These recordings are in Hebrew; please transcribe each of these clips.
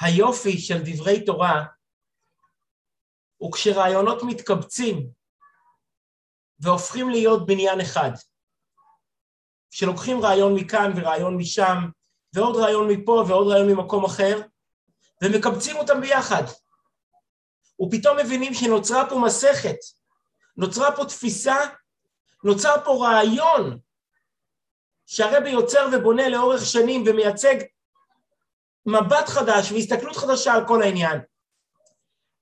היופי של דברי תורה הוא כשרעיונות מתקבצים והופכים להיות בניין אחד. כשלוקחים רעיון מכאן ורעיון משם, ועוד רעיון מפה ועוד רעיון ממקום אחר, ומקבצים אותם ביחד. ופתאום מבינים שנוצרה פה מסכת, נוצרה פה תפיסה, נוצר פה רעיון שהרבי יוצר ובונה לאורך שנים ומייצג מבט חדש והסתכלות חדשה על כל העניין.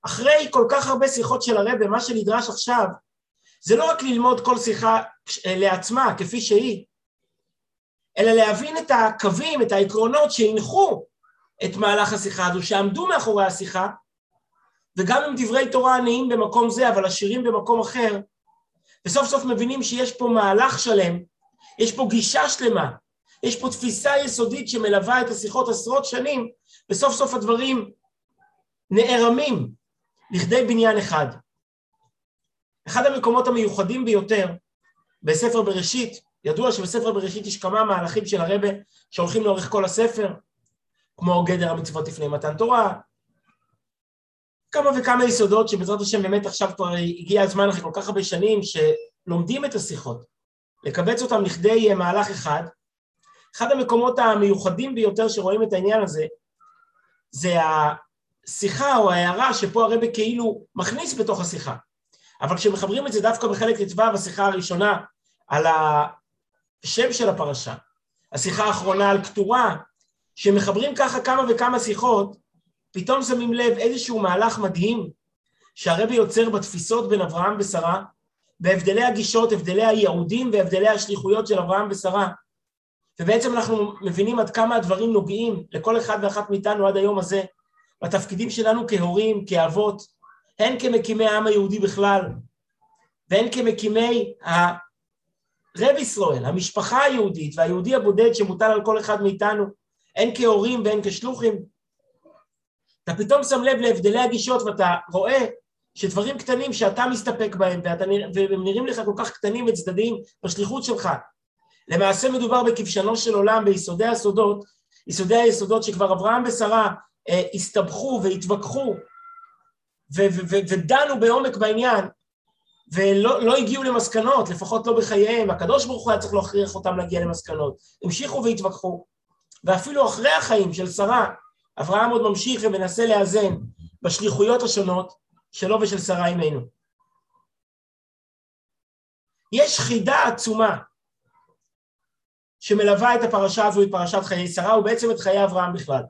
אחרי כל כך הרבה שיחות של הרבי, מה שנדרש עכשיו זה לא רק ללמוד כל שיחה לעצמה כפי שהיא, אלא להבין את הקווים, את העקרונות שהנחו את מהלך השיחה הזו, שעמדו מאחורי השיחה, וגם אם דברי תורה עניים במקום זה, אבל עשירים במקום אחר, וסוף סוף מבינים שיש פה מהלך שלם, יש פה גישה שלמה, יש פה תפיסה יסודית שמלווה את השיחות עשרות שנים, וסוף סוף הדברים נערמים לכדי בניין אחד. אחד המקומות המיוחדים ביותר בספר בראשית, ידוע שבספר בראשית יש כמה מהלכים של הרבה שהולכים לאורך כל הספר, כמו גדר המצוות לפני מתן תורה, כמה וכמה יסודות שבעזרת השם באמת עכשיו כבר הגיע הזמן אחרי כל כך הרבה שנים שלומדים את השיחות, לקבץ אותם לכדי מהלך אחד. אחד המקומות המיוחדים ביותר שרואים את העניין הזה, זה השיחה או ההערה שפה הרבה כאילו מכניס בתוך השיחה. אבל כשמחברים את זה דווקא בחלק ט"ו, השיחה הראשונה על השם של הפרשה, השיחה האחרונה על כתורה, שמחברים ככה כמה וכמה שיחות, פתאום שמים לב איזשהו מהלך מדהים שהרבי יוצר בתפיסות בין אברהם ושרה, בהבדלי הגישות, הבדלי הייעודים והבדלי השליחויות של אברהם ושרה. ובעצם אנחנו מבינים עד כמה הדברים נוגעים לכל אחד ואחת מאיתנו עד היום הזה, בתפקידים שלנו כהורים, כאבות, הן כמקימי העם היהודי בכלל, והן כמקימי הרב ישראל, המשפחה היהודית והיהודי הבודד שמוטל על כל אחד מאיתנו, הן כהורים והן כשלוחים. אתה פתאום שם לב להבדלי הגישות ואתה רואה שדברים קטנים שאתה מסתפק בהם ואתה, והם נראים לך כל כך קטנים וצדדיים בשליחות שלך. למעשה מדובר בכבשנו של עולם ביסודי הסודות, יסודי היסודות שכבר אברהם ושרה אה, הסתבכו והתווכחו ודנו בעומק בעניין, ולא לא הגיעו למסקנות, לפחות לא בחייהם, הקדוש ברוך הוא היה צריך להכריח אותם להגיע למסקנות. המשיכו והתווכחו, ואפילו אחרי החיים של שרה, אברהם עוד ממשיך ומנסה לאזן בשליחויות השונות שלו ושל שרה אימנו. יש חידה עצומה שמלווה את הפרשה הזו, את פרשת חיי שרה, ובעצם את חיי אברהם בכלל.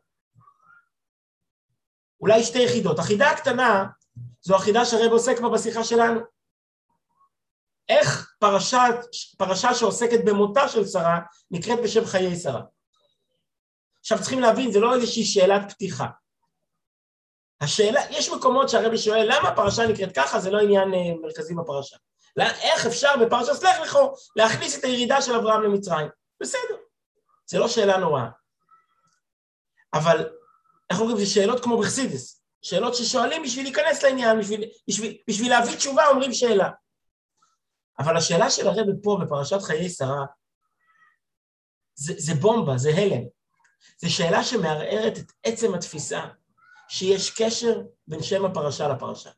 אולי שתי יחידות. החידה הקטנה זו החידה שהרב עוסק בה בשיחה שלנו. איך פרשת, פרשה שעוסקת במותה של שרה נקראת בשם חיי שרה. עכשיו צריכים להבין, זה לא איזושהי שאלת פתיחה. השאלה, יש מקומות שהרבי שואל למה הפרשה נקראת ככה, זה לא עניין אה, מרכזי בפרשה. לא, איך אפשר בפרשת סלח לכו להכניס את הירידה של אברהם למצרים? בסדר, זה לא שאלה נוראה. אבל איך אומרים, זה שאלות כמו בחסידס, שאלות ששואלים בשביל להיכנס לעניין, בשביל, בשביל, בשביל להביא תשובה אומרים שאלה. אבל השאלה של הרבי פה בפרשת חיי שרה, זה, זה בומבה, זה הלם. זו שאלה שמערערת את עצם התפיסה שיש קשר בין שם הפרשה לפרשה.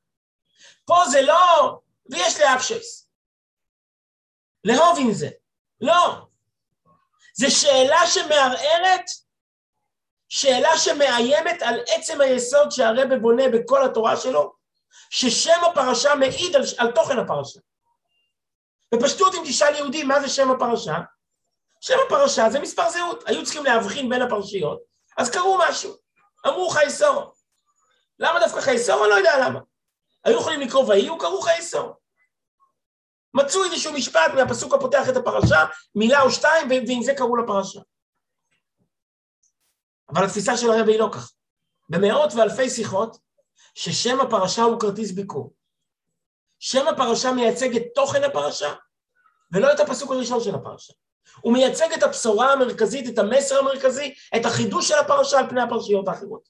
פה זה לא, ויש לאפשס. לאהוב עם זה. לא. זו שאלה שמערערת שאלה שמאיימת על עצם היסוד שהרבא בונה בכל התורה שלו, ששם הפרשה מעיד על, על תוכן הפרשה. בפשטות אם תשאל יהודי מה זה שם הפרשה, שם הפרשה זה מספר זהות, היו צריכים להבחין בין הפרשיות, אז קראו משהו, אמרו חייסור. למה דווקא חייסור? אני לא יודע למה. היו יכולים לקרוא ויהיו, קראו חייסור. מצאו איזשהו משפט מהפסוק הפותח את הפרשה, מילה או שתיים, ועם זה קראו לפרשה. אבל התפיסה של הרבי היא לא כך. במאות ואלפי שיחות, ששם הפרשה הוא כרטיס ביקור. שם הפרשה מייצג את תוכן הפרשה, ולא את הפסוק הראשון של הפרשה. הוא מייצג את הבשורה המרכזית, את המסר המרכזי, את החידוש של הפרשה על פני הפרשיות האחרות.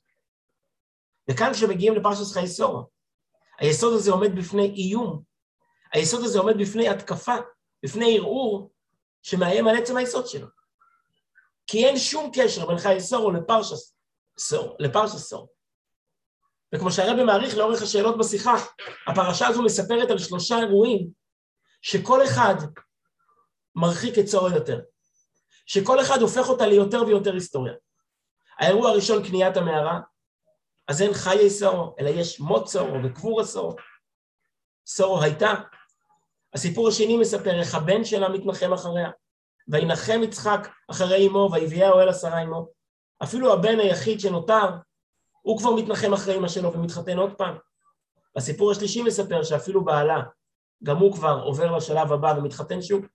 וכאן כשמגיעים לפרשת חיי סורה, היסוד הזה עומד בפני איום, היסוד הזה עומד בפני התקפה, בפני ערעור, שמאיים על עצם היסוד שלו. כי אין שום קשר בין חיי סורו לפרשס סור, לפרשת סור. וכמו שהרבא מעריך לאורך השאלות בשיחה, הפרשה הזו מספרת על שלושה אירועים שכל אחד מרחיק את סורו יותר, שכל אחד הופך אותה ליותר ויותר היסטוריה. האירוע הראשון, קניית המערה, אז אין חיי סורו, אלא יש מות סורו וקבור הסורו. סורו הייתה. הסיפור השני מספר איך הבן שלה מתנחם אחריה. וינחם יצחק אחרי אמו, ויביאה אוהל עשרה אמו. אפילו הבן היחיד שנותר, הוא כבר מתנחם אחרי אמא שלו ומתחתן עוד פעם. הסיפור השלישי מספר שאפילו בעלה, גם הוא כבר עובר לשלב הבא ומתחתן שוב.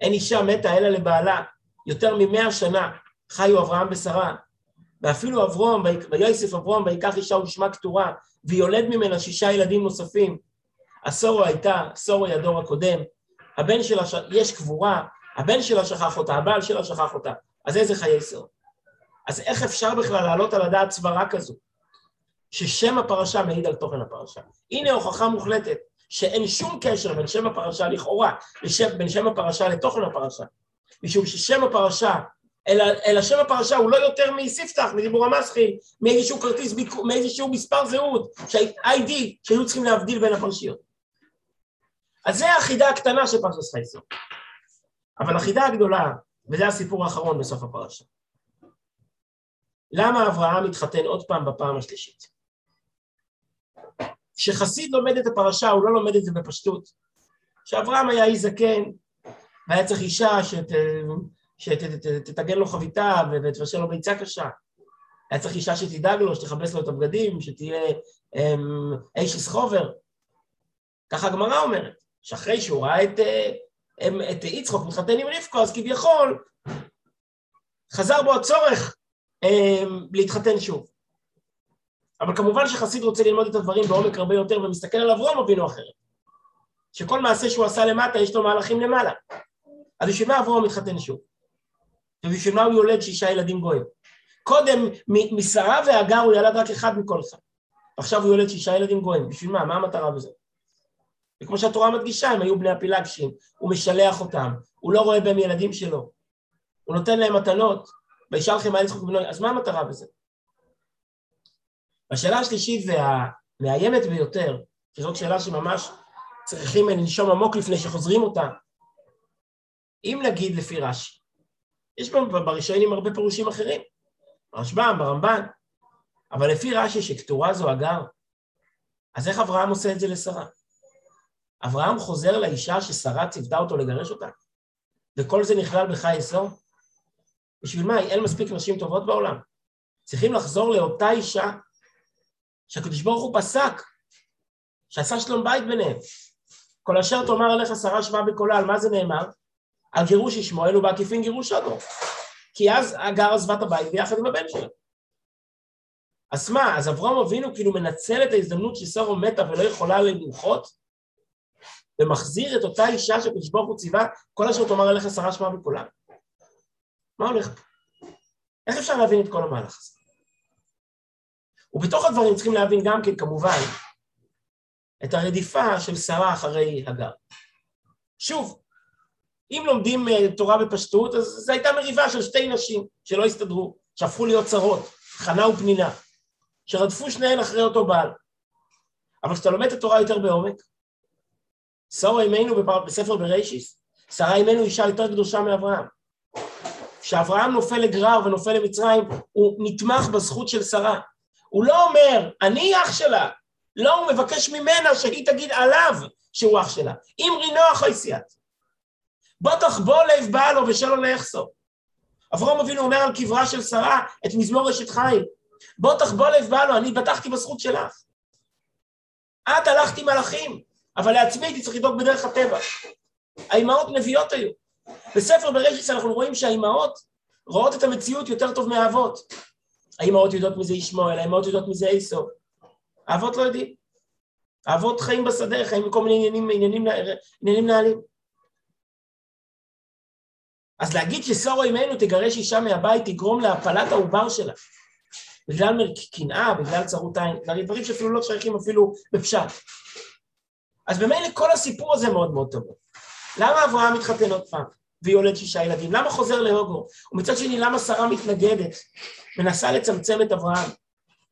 אין אישה מתה אלא לבעלה, יותר ממאה שנה חיו אברהם ושרה, ואפילו אברום, ויוסף אברום, ויקח אישה ושמה כתורה, ויולד ממנה שישה ילדים נוספים. הסורו הייתה, סורו היא הדור הקודם, הבן שלה, יש קבורה, הבן שלה שכח אותה, הבעל שלה שכח אותה, אז איזה חיי סורו? אז איך אפשר בכלל להעלות על הדעת סברה כזו? ששם הפרשה מעיד על תוכן הפרשה. הנה הוכחה מוחלטת שאין שום קשר בין שם הפרשה לכאורה, לשם, בין שם הפרשה לתוכן הפרשה. משום ששם הפרשה, אלא, אלא שם הפרשה הוא לא יותר מספתח, מדיבור המסחיל, מאיזשהו כרטיס, מאיזשהו מספר זהות, ש-ID, שהיו צריכים להבדיל בין הפרשיות. אז זה החידה הקטנה של פרשת חייסו. אבל החידה הגדולה, וזה הסיפור האחרון בסוף הפרשה. למה אברהם מתחתן עוד פעם בפעם השלישית? כשחסיד לומד את הפרשה, הוא לא לומד את זה בפשטות. כשאברהם היה איש זקן, והיה צריך אישה שת, שתתגן לו חביתה ותבשל לו ביצה קשה. היה צריך אישה שתדאג לו, שתכבס לו את הבגדים, שתהיה אמ, איש סחובר. ככה הגמרא אומרת, שאחרי שהוא ראה את, אמ, את יצחוק מתחתן עם רבקו, אז כביכול חזר בו הצורך אמ, להתחתן שוב. אבל כמובן שחסיד רוצה ללמוד את הדברים בעומק הרבה יותר ומסתכל על אברום אבינו אחרת. שכל מעשה שהוא עשה למטה יש לו מהלכים למעלה. אז בשביל מה אברום מתחתן שוב? ובשביל מה הוא יולד שישה ילדים גויים? קודם, משרה והגר הוא ילד רק אחד מכל אחד. עכשיו הוא יולד שישה ילדים גויים. בשביל מה? מה המטרה בזה? וכמו שהתורה מדגישה, הם היו בני הפילגשים, הוא משלח אותם, הוא לא רואה בהם ילדים שלו, הוא נותן להם מתנות, וישאל לכם מה יצחק בנו, אז מה המטרה בזה? השאלה השלישית והמאיימת ביותר, כי זאת שאלה שממש צריכים לנשום עמוק לפני שחוזרים אותה, אם נגיד לפי רש"י, יש בראשונים הרבה פירושים אחרים, ברשב"ם, ברמב"ן, אבל לפי רש"י שכתורה זו הגר, אז איך אברהם עושה את זה לשרה? אברהם חוזר לאישה ששרה ציוותה אותו לגרש אותה, וכל זה נכלל בחי אסור? בשביל מה? אין מספיק נשים טובות בעולם. צריכים לחזור לאותה אישה שהקדוש ברוך הוא פסק, שעשה שלום בית ביניהם. כל אשר תאמר עליך שרה שמע בקולה, על מה זה נאמר? על גירוש ישמעאל ובעקיפין גירוש אותו. כי אז הגר עזבה את הבית ביחד עם הבן שלה. אז מה, אז אברהם אבינו כאילו מנצל את ההזדמנות ששרו מתה ולא יכולה למחות, ומחזיר את אותה אישה שקדוש ברוך הוא ציווה, כל אשר תאמר עליך שרה שמע בקולה. מה הולך פה? איך אפשר להבין את כל המהלך הזה? ובתוך הדברים צריכים להבין גם כן, כמובן, את הרדיפה של שרה אחרי הגר. שוב, אם לומדים אה, תורה בפשטות, אז זו הייתה מריבה של שתי נשים שלא הסתדרו, שהפכו להיות צרות, חנה ופנינה, שרדפו שניהן אחרי אותו בעל. אבל כשאתה לומד את התורה יותר בעומק, שרה אימנו בספר בראשיס, שרה אימנו אישה יותר קדושה מאברהם. כשאברהם נופל לגרר ונופל למצרים, הוא נתמך בזכות של שרה. הוא לא אומר, אני אח שלה. לא, הוא מבקש ממנה שהיא תגיד עליו שהוא אח שלה. אם רינוח חייסיית. בוא תחבוא לב בעלו ושלו ליחסו. אברהם אבינו אומר על קברה של שרה את מזמור אשת חיים. בוא תחבוא לב בעלו, אני בטחתי בזכות שלך. את הלכת עם מלאכים, אבל לעצמי הייתי צריך לדאוג בדרך הטבע. האימהות נביאות היו. בספר בראשיס אנחנו רואים שהאימהות רואות את המציאות יותר טוב מהאבות. האימהות יודעות מזה ישמעאל, האימהות יודעות מזה איסו. האבות לא יודעים. האבות חיים בשדה, חיים בכל מיני עניינים, עניינים, עניינים נעלים. אז להגיד שסורו אימנו תגרש אישה מהבית תגרום להפלת העובר שלה. בגלל קנאה, בגלל צרות עין, דברים שאפילו לא שייכים אפילו בפשט. אז במילא כל הסיפור הזה מאוד מאוד טוב. למה אברהם מתחתן עוד פעם? ויולד שישה ילדים? למה חוזר להוגו? ומצד שני, למה שרה מתנגדת? מנסה לצמצם את אברהם,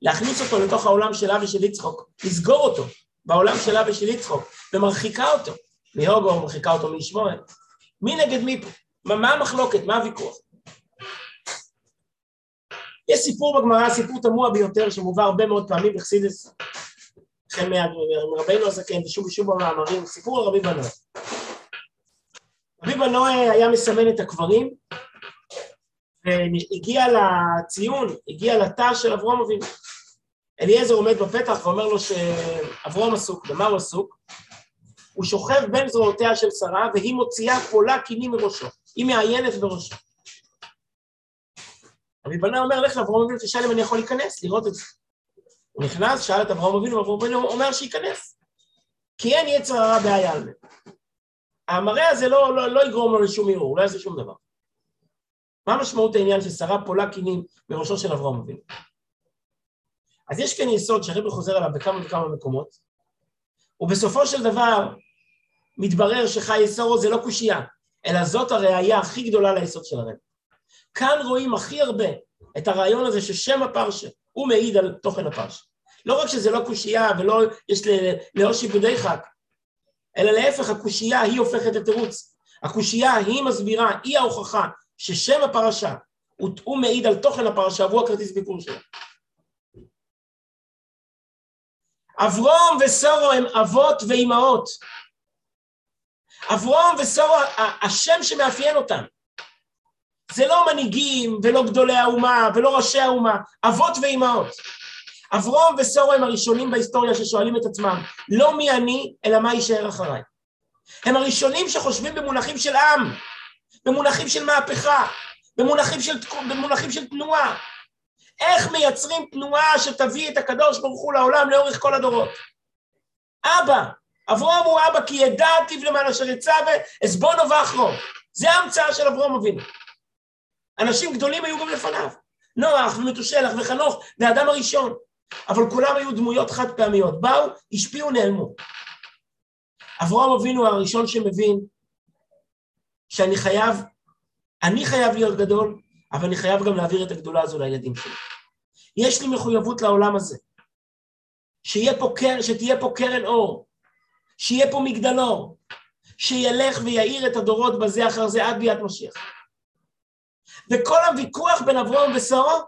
להכניס אותו לתוך העולם שלה ושל יצחוק, לסגור אותו בעולם שלה ושל יצחוק, ומרחיקה אותו מהוגו, מרחיקה אותו מישמעאל. מי נגד מי פה? מה, מה המחלוקת? מה הוויכוח? יש סיפור בגמרא, סיפור תמוה ביותר, שמובא הרבה מאוד פעמים בחסידס, החל מרבינו הזקן ושוב ושוב במאמרים, סיפור על רבי בנוי. רבי בנוי היה מסמן את הקברים, והגיע לציון, הגיע לתא של אברום אבינו. אליעזר עומד בפתח ואומר לו שאברום עסוק, במה הוא עסוק? הוא שוכב בין זרועותיה של שרה והיא מוציאה פולה קינים מראשו, היא מעיינת בראשו. רבי בנאי אומר, לך לאברום אבינו, תשאל אם אני יכול להיכנס, לראות את זה. הוא נכנס, שאל את אברהם אבינו, ואברהם אבינו אומר שייכנס. כי אין יצר הרע בעיילמה. המראה הזה לא, לא, לא יגרום לו לשום ערעור, לא יעשה שום דבר. מה משמעות העניין ששרה פולה קינים מראשו של אברהם אבינו? אז יש כאן יסוד שהרבי חוזר עליו בכמה וכמה מקומות, ובסופו של דבר מתברר שחי סורו זה לא קושייה, אלא זאת הראייה הכי גדולה ליסוד של הרבי. כאן רואים הכי הרבה את הרעיון הזה ששם הפרשה הוא מעיד על תוכן הפרשה. לא רק שזה לא קושייה ולא יש לאושי בודי חק, אלא להפך, הקושייה היא הופכת לתירוץ. הקושייה היא מסבירה, היא ההוכחה ששם הפרשה הוא, הוא מעיד על תוכן הפרשה והוא הכרטיס ביקור שלו. אברום וסורו הם אבות ואימהות. אברום וסורו, השם שמאפיין אותם. זה לא מנהיגים ולא גדולי האומה ולא ראשי האומה, אבות ואימהות. אברום וסורו הם הראשונים בהיסטוריה ששואלים את עצמם, לא מי אני, אלא מה יישאר אחריי. הם הראשונים שחושבים במונחים של עם, במונחים של מהפכה, במונחים של, במונחים של תנועה. איך מייצרים תנועה שתביא את הקדוש ברוך הוא לעולם לאורך כל הדורות? אבא, אברום הוא אבא כי ידעתיו למען אשר יצווה עזבונו ואחרו. זה ההמצאה של אברום אבינו. אנשים גדולים היו גם לפניו. נוח ומתושלח וחנוך והאדם הראשון. אבל כולם היו דמויות חד פעמיות. באו, השפיעו, נעלמו. אברהם אבינו הראשון שמבין שאני חייב, אני חייב להיות גדול, אבל אני חייב גם להעביר את הגדולה הזו לילדים שלי. יש לי מחויבות לעולם הזה. שיהיה פה קר, שתהיה פה קרן אור, שיהיה פה מגדלור, שילך ויעיר את הדורות בזה אחר זה עד ביאת משיח. וכל הוויכוח בין אברהם ושרו,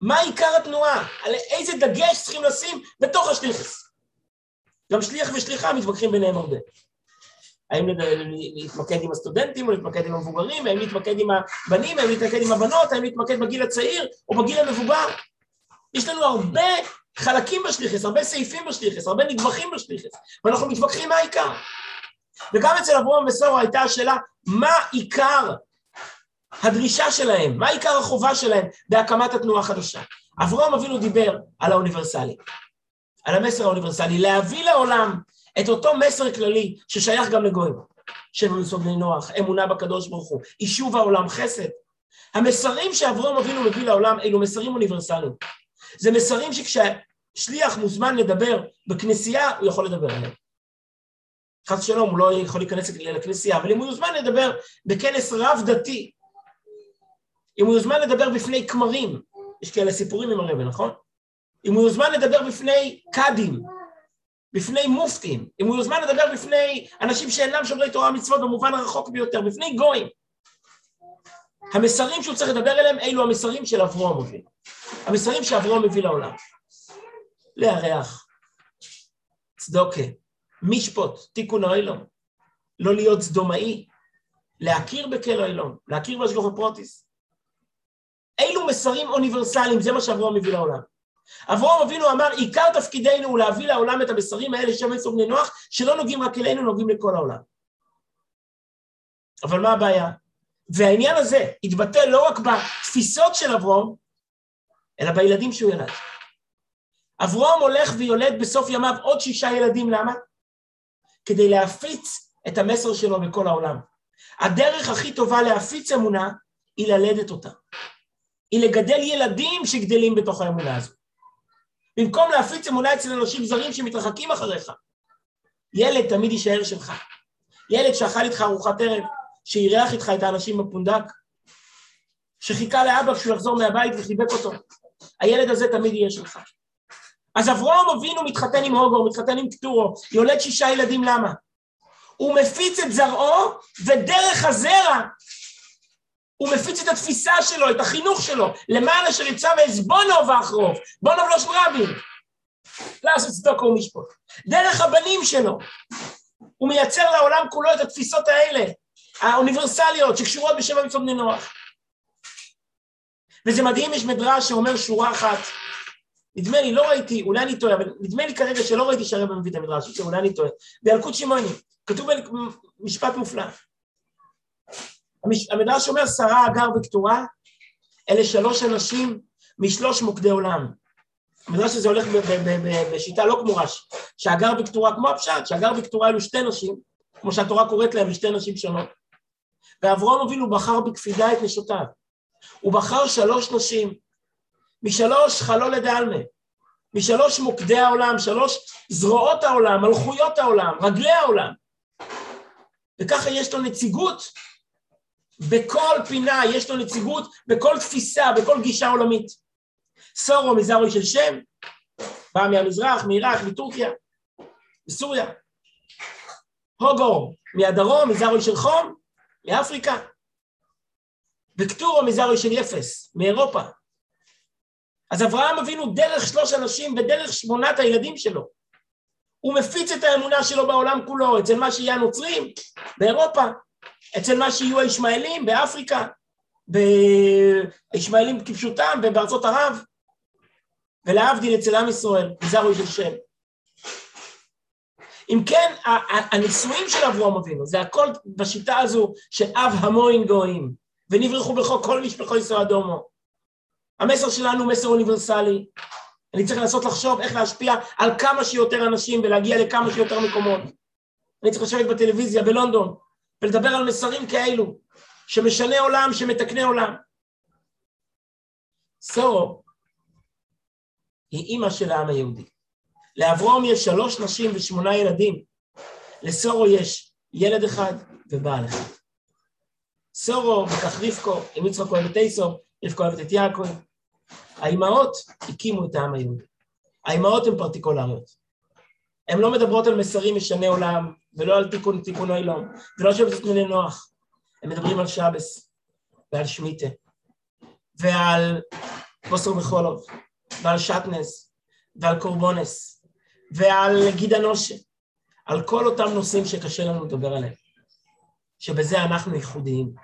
מה עיקר התנועה? על איזה דגש צריכים לשים בתוך השליחס? גם שליח ושליחה מתווכחים ביניהם הרבה. האם להתמקד עם הסטודנטים או להתמקד עם המבוגרים, האם להתמקד עם הבנים, האם להתמקד עם הבנות, האם להתמקד בגיל הצעיר או בגיל המבוגר. יש לנו הרבה חלקים בשליחס, הרבה סעיפים בשליחס, הרבה נדבכים בשליחס, ואנחנו מתווכחים מה העיקר. וגם אצל אברהם וסורה הייתה השאלה, מה עיקר הדרישה שלהם, מה עיקר החובה שלהם בהקמת התנועה החדשה? אברהם אבינו דיבר על האוניברסלי, על המסר האוניברסלי, להביא לעולם את אותו מסר כללי ששייך גם לגויים, שבו נסוג בני נוח, אמונה בקדוש ברוך הוא, יישוב העולם, חסד. המסרים שאברהם אבינו מביא לעולם אלו מסרים אוניברסליים. זה מסרים שכששליח מוזמן לדבר בכנסייה, הוא יכול לדבר עליהם. חס ושלום, הוא לא יכול להיכנס לכנסייה, אבל אם הוא יוזמן לדבר בכנס רב דתי, אם הוא יוזמן לדבר בפני כמרים, יש כאלה סיפורים עם הרבי, נכון? אם הוא יוזמן לדבר בפני קאדים, בפני מופתים, אם הוא יוזמן לדבר בפני אנשים שאינם שומרי תורה ומצוות במובן הרחוק ביותר, בפני גויים. המסרים שהוא צריך לדבר אליהם, אלו המסרים של אברום מביא. המסרים שאברום מביא לעולם. לארח, צדוקה, משפוט, תיקון האילון, לא להיות סדומאי, להכיר בקל האילון, להכיר בהשגוחו פרוטיס. אילו מסרים אוניברסליים, זה מה שאברום מביא לעולם. אברהם אבינו אמר, עיקר תפקידנו הוא להביא לעולם את המסרים האלה שם עצור בני נוח, שלא נוגעים רק אלינו, נוגעים לכל העולם. אבל מה הבעיה? והעניין הזה התבטא לא רק בתפיסות של אברהם, אלא בילדים שהוא ילד. אברהם הולך ויולד בסוף ימיו עוד שישה ילדים, למה? כדי להפיץ את המסר שלו בכל העולם. הדרך הכי טובה להפיץ אמונה היא ללדת אותה. היא לגדל ילדים שגדלים בתוך האמונה הזו. במקום להפיץ אמונה אצל אנשים זרים שמתרחקים אחריך. ילד תמיד יישאר שלך. ילד שאכל איתך ארוחת ערב, שאירח איתך את האנשים בפונדק, שחיכה לאבא כשהוא יחזור מהבית וחיבק אותו. הילד הזה תמיד יהיה שלך. אז אברהם אבינו מתחתן עם הוגור, מתחתן עם קטורו, יולד שישה ילדים, למה? הוא מפיץ את זרעו, ודרך הזרע הוא מפיץ את התפיסה שלו, את החינוך שלו, למען אשר יצא ועזבונו בונו ולא של רבין. לעשות צדוקו ומשפוט. דרך הבנים שלו, הוא מייצר לעולם כולו את התפיסות האלה, האוניברסליות, שקשורות בשבע מצוות בני נוח. וזה מדהים, יש מדרש שאומר שורה אחת, נדמה לי, לא ראיתי, אולי אני טועה, אבל נדמה לי כרגע שלא ראיתי שהרבא מביא את המדרש, אולי אני טועה, בילקוט שמעוני, כתוב משפט מופלא. המדרש אומר, שרה, אגר וקטורה, אלה שלוש אנשים משלוש מוקדי עולם. המדרש הזה הולך בשיטה לא כמו רש"י, שהגר וקטורה, כמו הפשט, שהגר וקטורה אלו שתי נשים, כמו שהתורה קוראת להם, לשתי נשים שונות. ואברהם אבינו בחר בקפידה את נשותיו. הוא בחר שלוש נשים, משלוש חלול לדעלמה, משלוש מוקדי העולם, שלוש זרועות העולם, מלכויות העולם, רגלי העולם. וככה יש לו נציגות בכל פינה, יש לו נציגות בכל תפיסה, בכל גישה עולמית. סורו מזרוי של שם, בא מהמזרח, מעיראק, מטורקיה, מסוריה. הוגו מהדרום, מזרוי של חום, מאפריקה. וקטורו מזרוי של יפס, מאירופה. אז אברהם אבינו דרך שלוש אנשים ודרך שמונת הילדים שלו, הוא מפיץ את האמונה שלו בעולם כולו, אצל מה שיהיה הנוצרים באירופה, אצל מה שיהיו הישמעאלים באפריקה, הישמעאלים כפשוטם ובארצות ערב, ולהבדיל אצל עם ישראל, מזרוי של שם. אם כן, הנישואים של אברהם אבינו, זה הכל בשיטה הזו של אב המוין גויים, ונברחו בחוק כל משפחו ישראל אדומו. המסר שלנו הוא מסר אוניברסלי. אני צריך לנסות לחשוב איך להשפיע על כמה שיותר אנשים ולהגיע לכמה שיותר מקומות. אני צריך לשבת בטלוויזיה בלונדון ולדבר על מסרים כאלו, שמשנה עולם, שמתקנה עולם. סורו היא אימא של העם היהודי. לאברום יש שלוש נשים ושמונה ילדים. לסורו יש ילד אחד ובעל אחד. סורו, וכך רבקו, אם יצחק אוהב את איסור, רבקו אוהבת את יעקב. האימהות הקימו את העם היהודי. האימהות הן פרטיקולריות. הן לא מדברות על מסרים משני עולם, ולא על תיקון תיקון העולם, ולא שבט בני נוח. הם מדברים על שבס, ועל שמיטה, ועל בוסר מחולוב, ועל שטנס, ועל קורבונס, ועל גיד אנושה, על כל אותם נושאים שקשה לנו לדבר עליהם, שבזה אנחנו ייחודיים.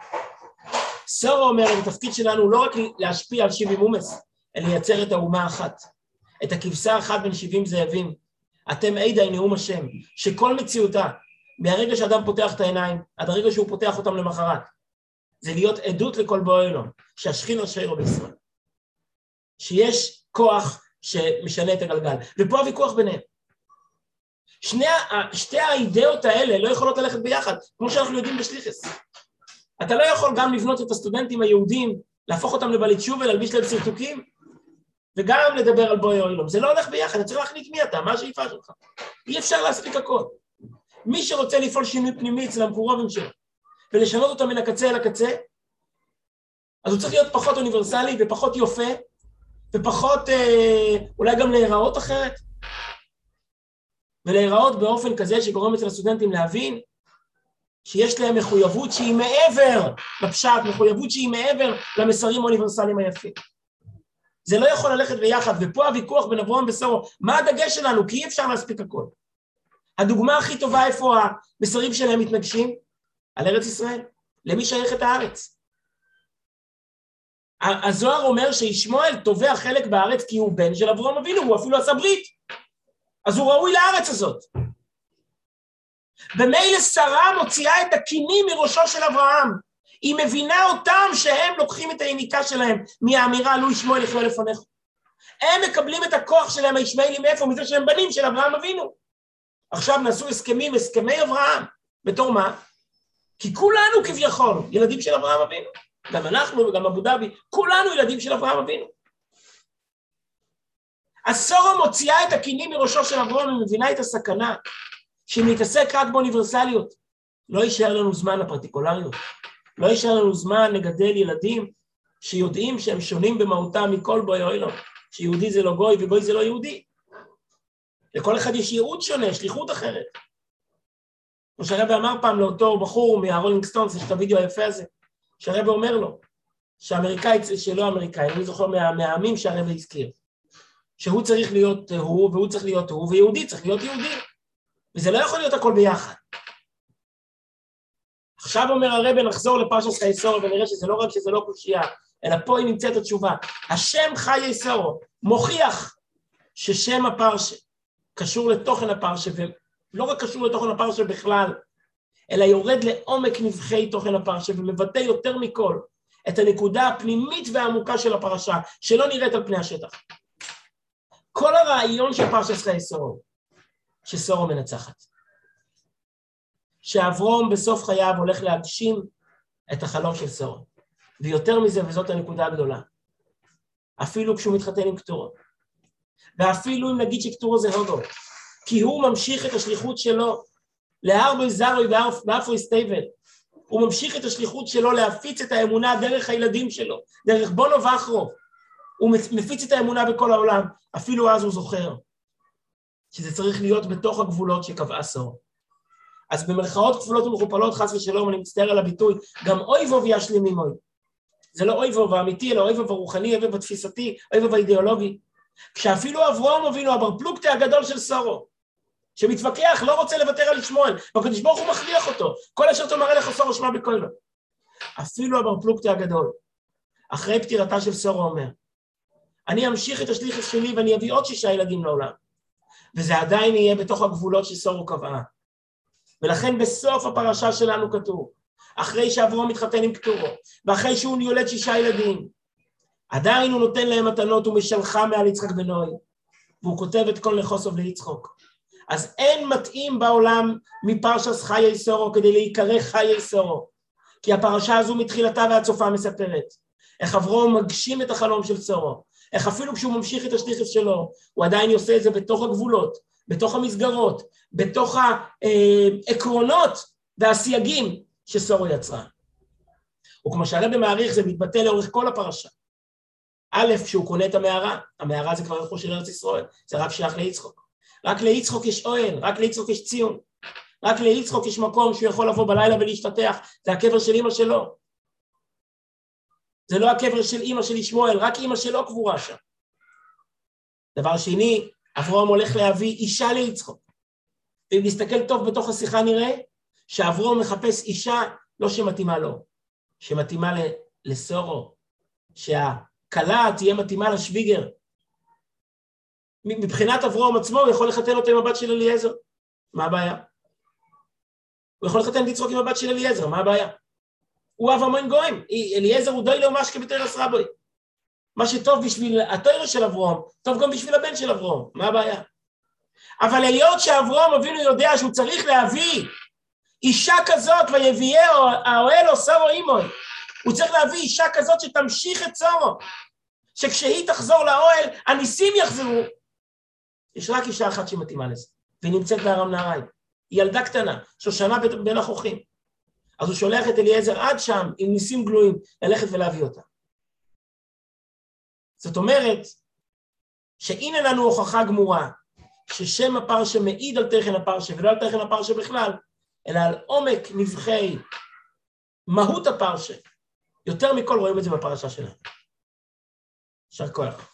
סורו אומר, התפקיד שלנו לא רק להשפיע על שיבי מומס, אלא לייצר את האומה האחת, את הכבשה האחת בין שבעים זאבים. אתם עדה נאום השם, שכל מציאותה, מהרגע שאדם פותח את העיניים, עד הרגע שהוא פותח אותם למחרת, זה להיות עדות לכל בוא אלון, שהשכין רשעירו בישראל. שיש כוח שמשנה את הגלגל. ופה הוויכוח ביניהם. שני, שתי האידאות האלה לא יכולות ללכת ביחד, כמו שאנחנו יודעים בשליחס. אתה לא יכול גם לבנות את הסטודנטים היהודים, להפוך אותם לבלית שוב ולהלביש להם סרטוקים, וגם לדבר על בואי אוילום. זה לא הולך ביחד, אתה צריך להחליט מי אתה, מה השאיפה שלך. אי אפשר להספיק הכל. מי שרוצה לפעול שינוי פנימי אצל המקורבים שלו, ולשנות אותו מן הקצה אל הקצה, אז הוא צריך להיות פחות אוניברסלי ופחות יופה, ופחות, אה, אולי גם להיראות אחרת, ולהיראות באופן כזה שגורם אצל הסטודנטים להבין שיש להם מחויבות שהיא מעבר לפשט, מחויבות שהיא מעבר למסרים האוניברסליים היפים. זה לא יכול ללכת ביחד, ופה הוויכוח בין אברהם וסורו, מה הדגש שלנו? כי אי אפשר להספיק הכל. הדוגמה הכי טובה איפה המסרים שלהם מתנגשים? על ארץ ישראל. למי שייכת הארץ? הזוהר אומר שישמעאל תובע חלק בארץ כי הוא בן של אברהם אבינו, הוא אפילו עשה ברית. אז הוא ראוי לארץ הזאת. ומילא שרה מוציאה את הכינים מראשו של אברהם. היא מבינה אותם שהם לוקחים את היניקה שלהם מהאמירה לו ישמעאל יחיה לפניך. הם מקבלים את הכוח שלהם, הישמעאלים, מאיפה? מזה שהם בנים של אברהם אבינו. עכשיו נעשו הסכמים, הסכמי אברהם. בתור מה? כי כולנו כביכול ילדים של אברהם אבינו. גם אנחנו וגם אבו דאבי, כולנו ילדים של אברהם אבינו. הסורו מוציאה את הכינים מראשו של אברהם ומבינה את הסכנה שהיא מתעסק רק באוניברסליות, לא יישאר לנו זמן לפרטיקולריות. לא יישאר לנו זמן לגדל ילדים שיודעים שהם שונים במהותם מכל בוי אוילום, שיהודי זה לא גוי וגוי זה לא יהודי. לכל אחד יש ייעוד שונה, שליחות אחרת. כמו שהרבא אמר פעם לאותו בחור מהרולינג סטונס, יש את הוידאו היפה הזה, שהרבא אומר לו, שאמריקאי, שלא אמריקאי, אני זוכר מה, מהעמים שהרבא הזכיר, שהוא צריך להיות הוא והוא צריך להיות הוא, ויהודי צריך להיות יהודי. וזה לא יכול להיות הכל ביחד. עכשיו אומר הרבא, נחזור לפרשת חייסורו ונראה שזה לא רק שזה לא קושייה, אלא פה היא נמצאת התשובה. השם חיי סורו מוכיח ששם הפרשה קשור לתוכן הפרשה, ולא רק קשור לתוכן הפרשה בכלל, אלא יורד לעומק נבחי תוכן הפרשה ומבטא יותר מכל את הנקודה הפנימית והעמוקה של הפרשה, שלא נראית על פני השטח. כל הרעיון של פרשת חיי סורו, שסורו מנצחת. שאברום בסוף חייו הולך להגשים את החלום של סורו. ויותר מזה, וזאת הנקודה הגדולה, אפילו כשהוא מתחתן עם קטורו, ואפילו אם נגיד שקטורו זה הוגו, כי הוא ממשיך את השליחות שלו להרבוי זרוי ואפוי סטייבל, הוא ממשיך את השליחות שלו להפיץ את האמונה דרך הילדים שלו, דרך בונו ואחרו, הוא מפיץ את האמונה בכל העולם, אפילו אז הוא זוכר שזה צריך להיות בתוך הגבולות שקבעה סור. אז במרכאות כפולות ומכופלות, חס ושלום, אני מצטער על הביטוי, גם אוי ואבוי ישלים ממוי. זה לא אוי ואבוי האמיתי, אלא אוי ואבוי הרוחני, אוי ואבוי התפיסתי, אוי ואבוי האידיאולוגי. כשאפילו אברהם אבינו, הבר פלוגתא הגדול של סורו, שמתווכח, לא רוצה לוותר על ישמעאל, והקדוש ברוך הוא מכריח אותו, כל אשר תאמר אליך סורו שמע בקולו. אפילו הבר פלוגתא הגדול, אחרי פטירתה של סורו אומר, אני אמשיך את השליחות שלי ואני אביא עוד שישה ילדים לעולם. וזה עדיין יהיה בתוך הגבולות שסורו קבעה. ולכן בסוף הפרשה שלנו כתוב, אחרי שאברום מתחתן עם קטורו, ואחרי שהוא יולד שישה ילדים, עדיין הוא נותן להם מתנות ומשלחה מעל יצחק בנוי, והוא כותב את כל נכוסוב ליצחוק. אז אין מתאים בעולם מפרשס חיי סורו כדי להיקרא חיי סורו, כי הפרשה הזו מתחילתה ועד סופה מספרת איך אברום מגשים את החלום של סורו, איך אפילו כשהוא ממשיך את השליחס שלו, הוא עדיין עושה את זה בתוך הגבולות, בתוך המסגרות, בתוך העקרונות והסייגים שסורו יצרה. וכמו שהרבא מעריך זה מתבטא לאורך כל הפרשה. א', כשהוא קונה את המערה, המערה זה כבר רכוש של ארץ ישראל, זה רק שייך ליצחוק. רק ליצחוק יש אוהל, רק ליצחוק יש ציון. רק ליצחוק יש מקום שהוא יכול לבוא בלילה ולהשתטח, זה הקבר של אימא שלו. זה לא הקבר של אימא של ישמעאל, רק אימא שלו קבורה שם. דבר שני, אברהם הולך להביא אישה ליצחוק. ואם נסתכל טוב בתוך השיחה נראה שאברהם מחפש אישה לא שמתאימה לו, שמתאימה לסורו, שהכלה תהיה מתאימה לשוויגר. מבחינת אברהם עצמו הוא יכול לחתן אותו עם הבת של אליעזר, מה הבעיה? הוא יכול לחתן את עם הבת של אליעזר, מה הבעיה? הוא אב המון גויים, אליעזר הוא דוי לא משקה בתרס רבוי. מה שטוב בשביל התוירה של אברום, טוב גם בשביל הבן של אברום, מה הבעיה? אבל היות שאברום אבינו יודע שהוא צריך להביא אישה כזאת ויביאהו האוהל או סורו אימוי, הוא צריך להביא אישה כזאת שתמשיך את סורו, שכשהיא תחזור לאוהל הניסים יחזרו. יש רק אישה אחת שמתאימה לזה, והיא נמצאת בארם נהריים. היא ילדה קטנה, שושנה בין החוכים. אז הוא שולח את אליעזר עד שם עם ניסים גלויים ללכת ולהביא אותה. זאת אומרת שהנה לנו הוכחה גמורה ששם הפרשה מעיד על תכן הפרשה ולא על תכן הפרשה בכלל, אלא על עומק נבחי מהות הפרשה. יותר מכל רואים את זה בפרשה שלנו. יישר כוח.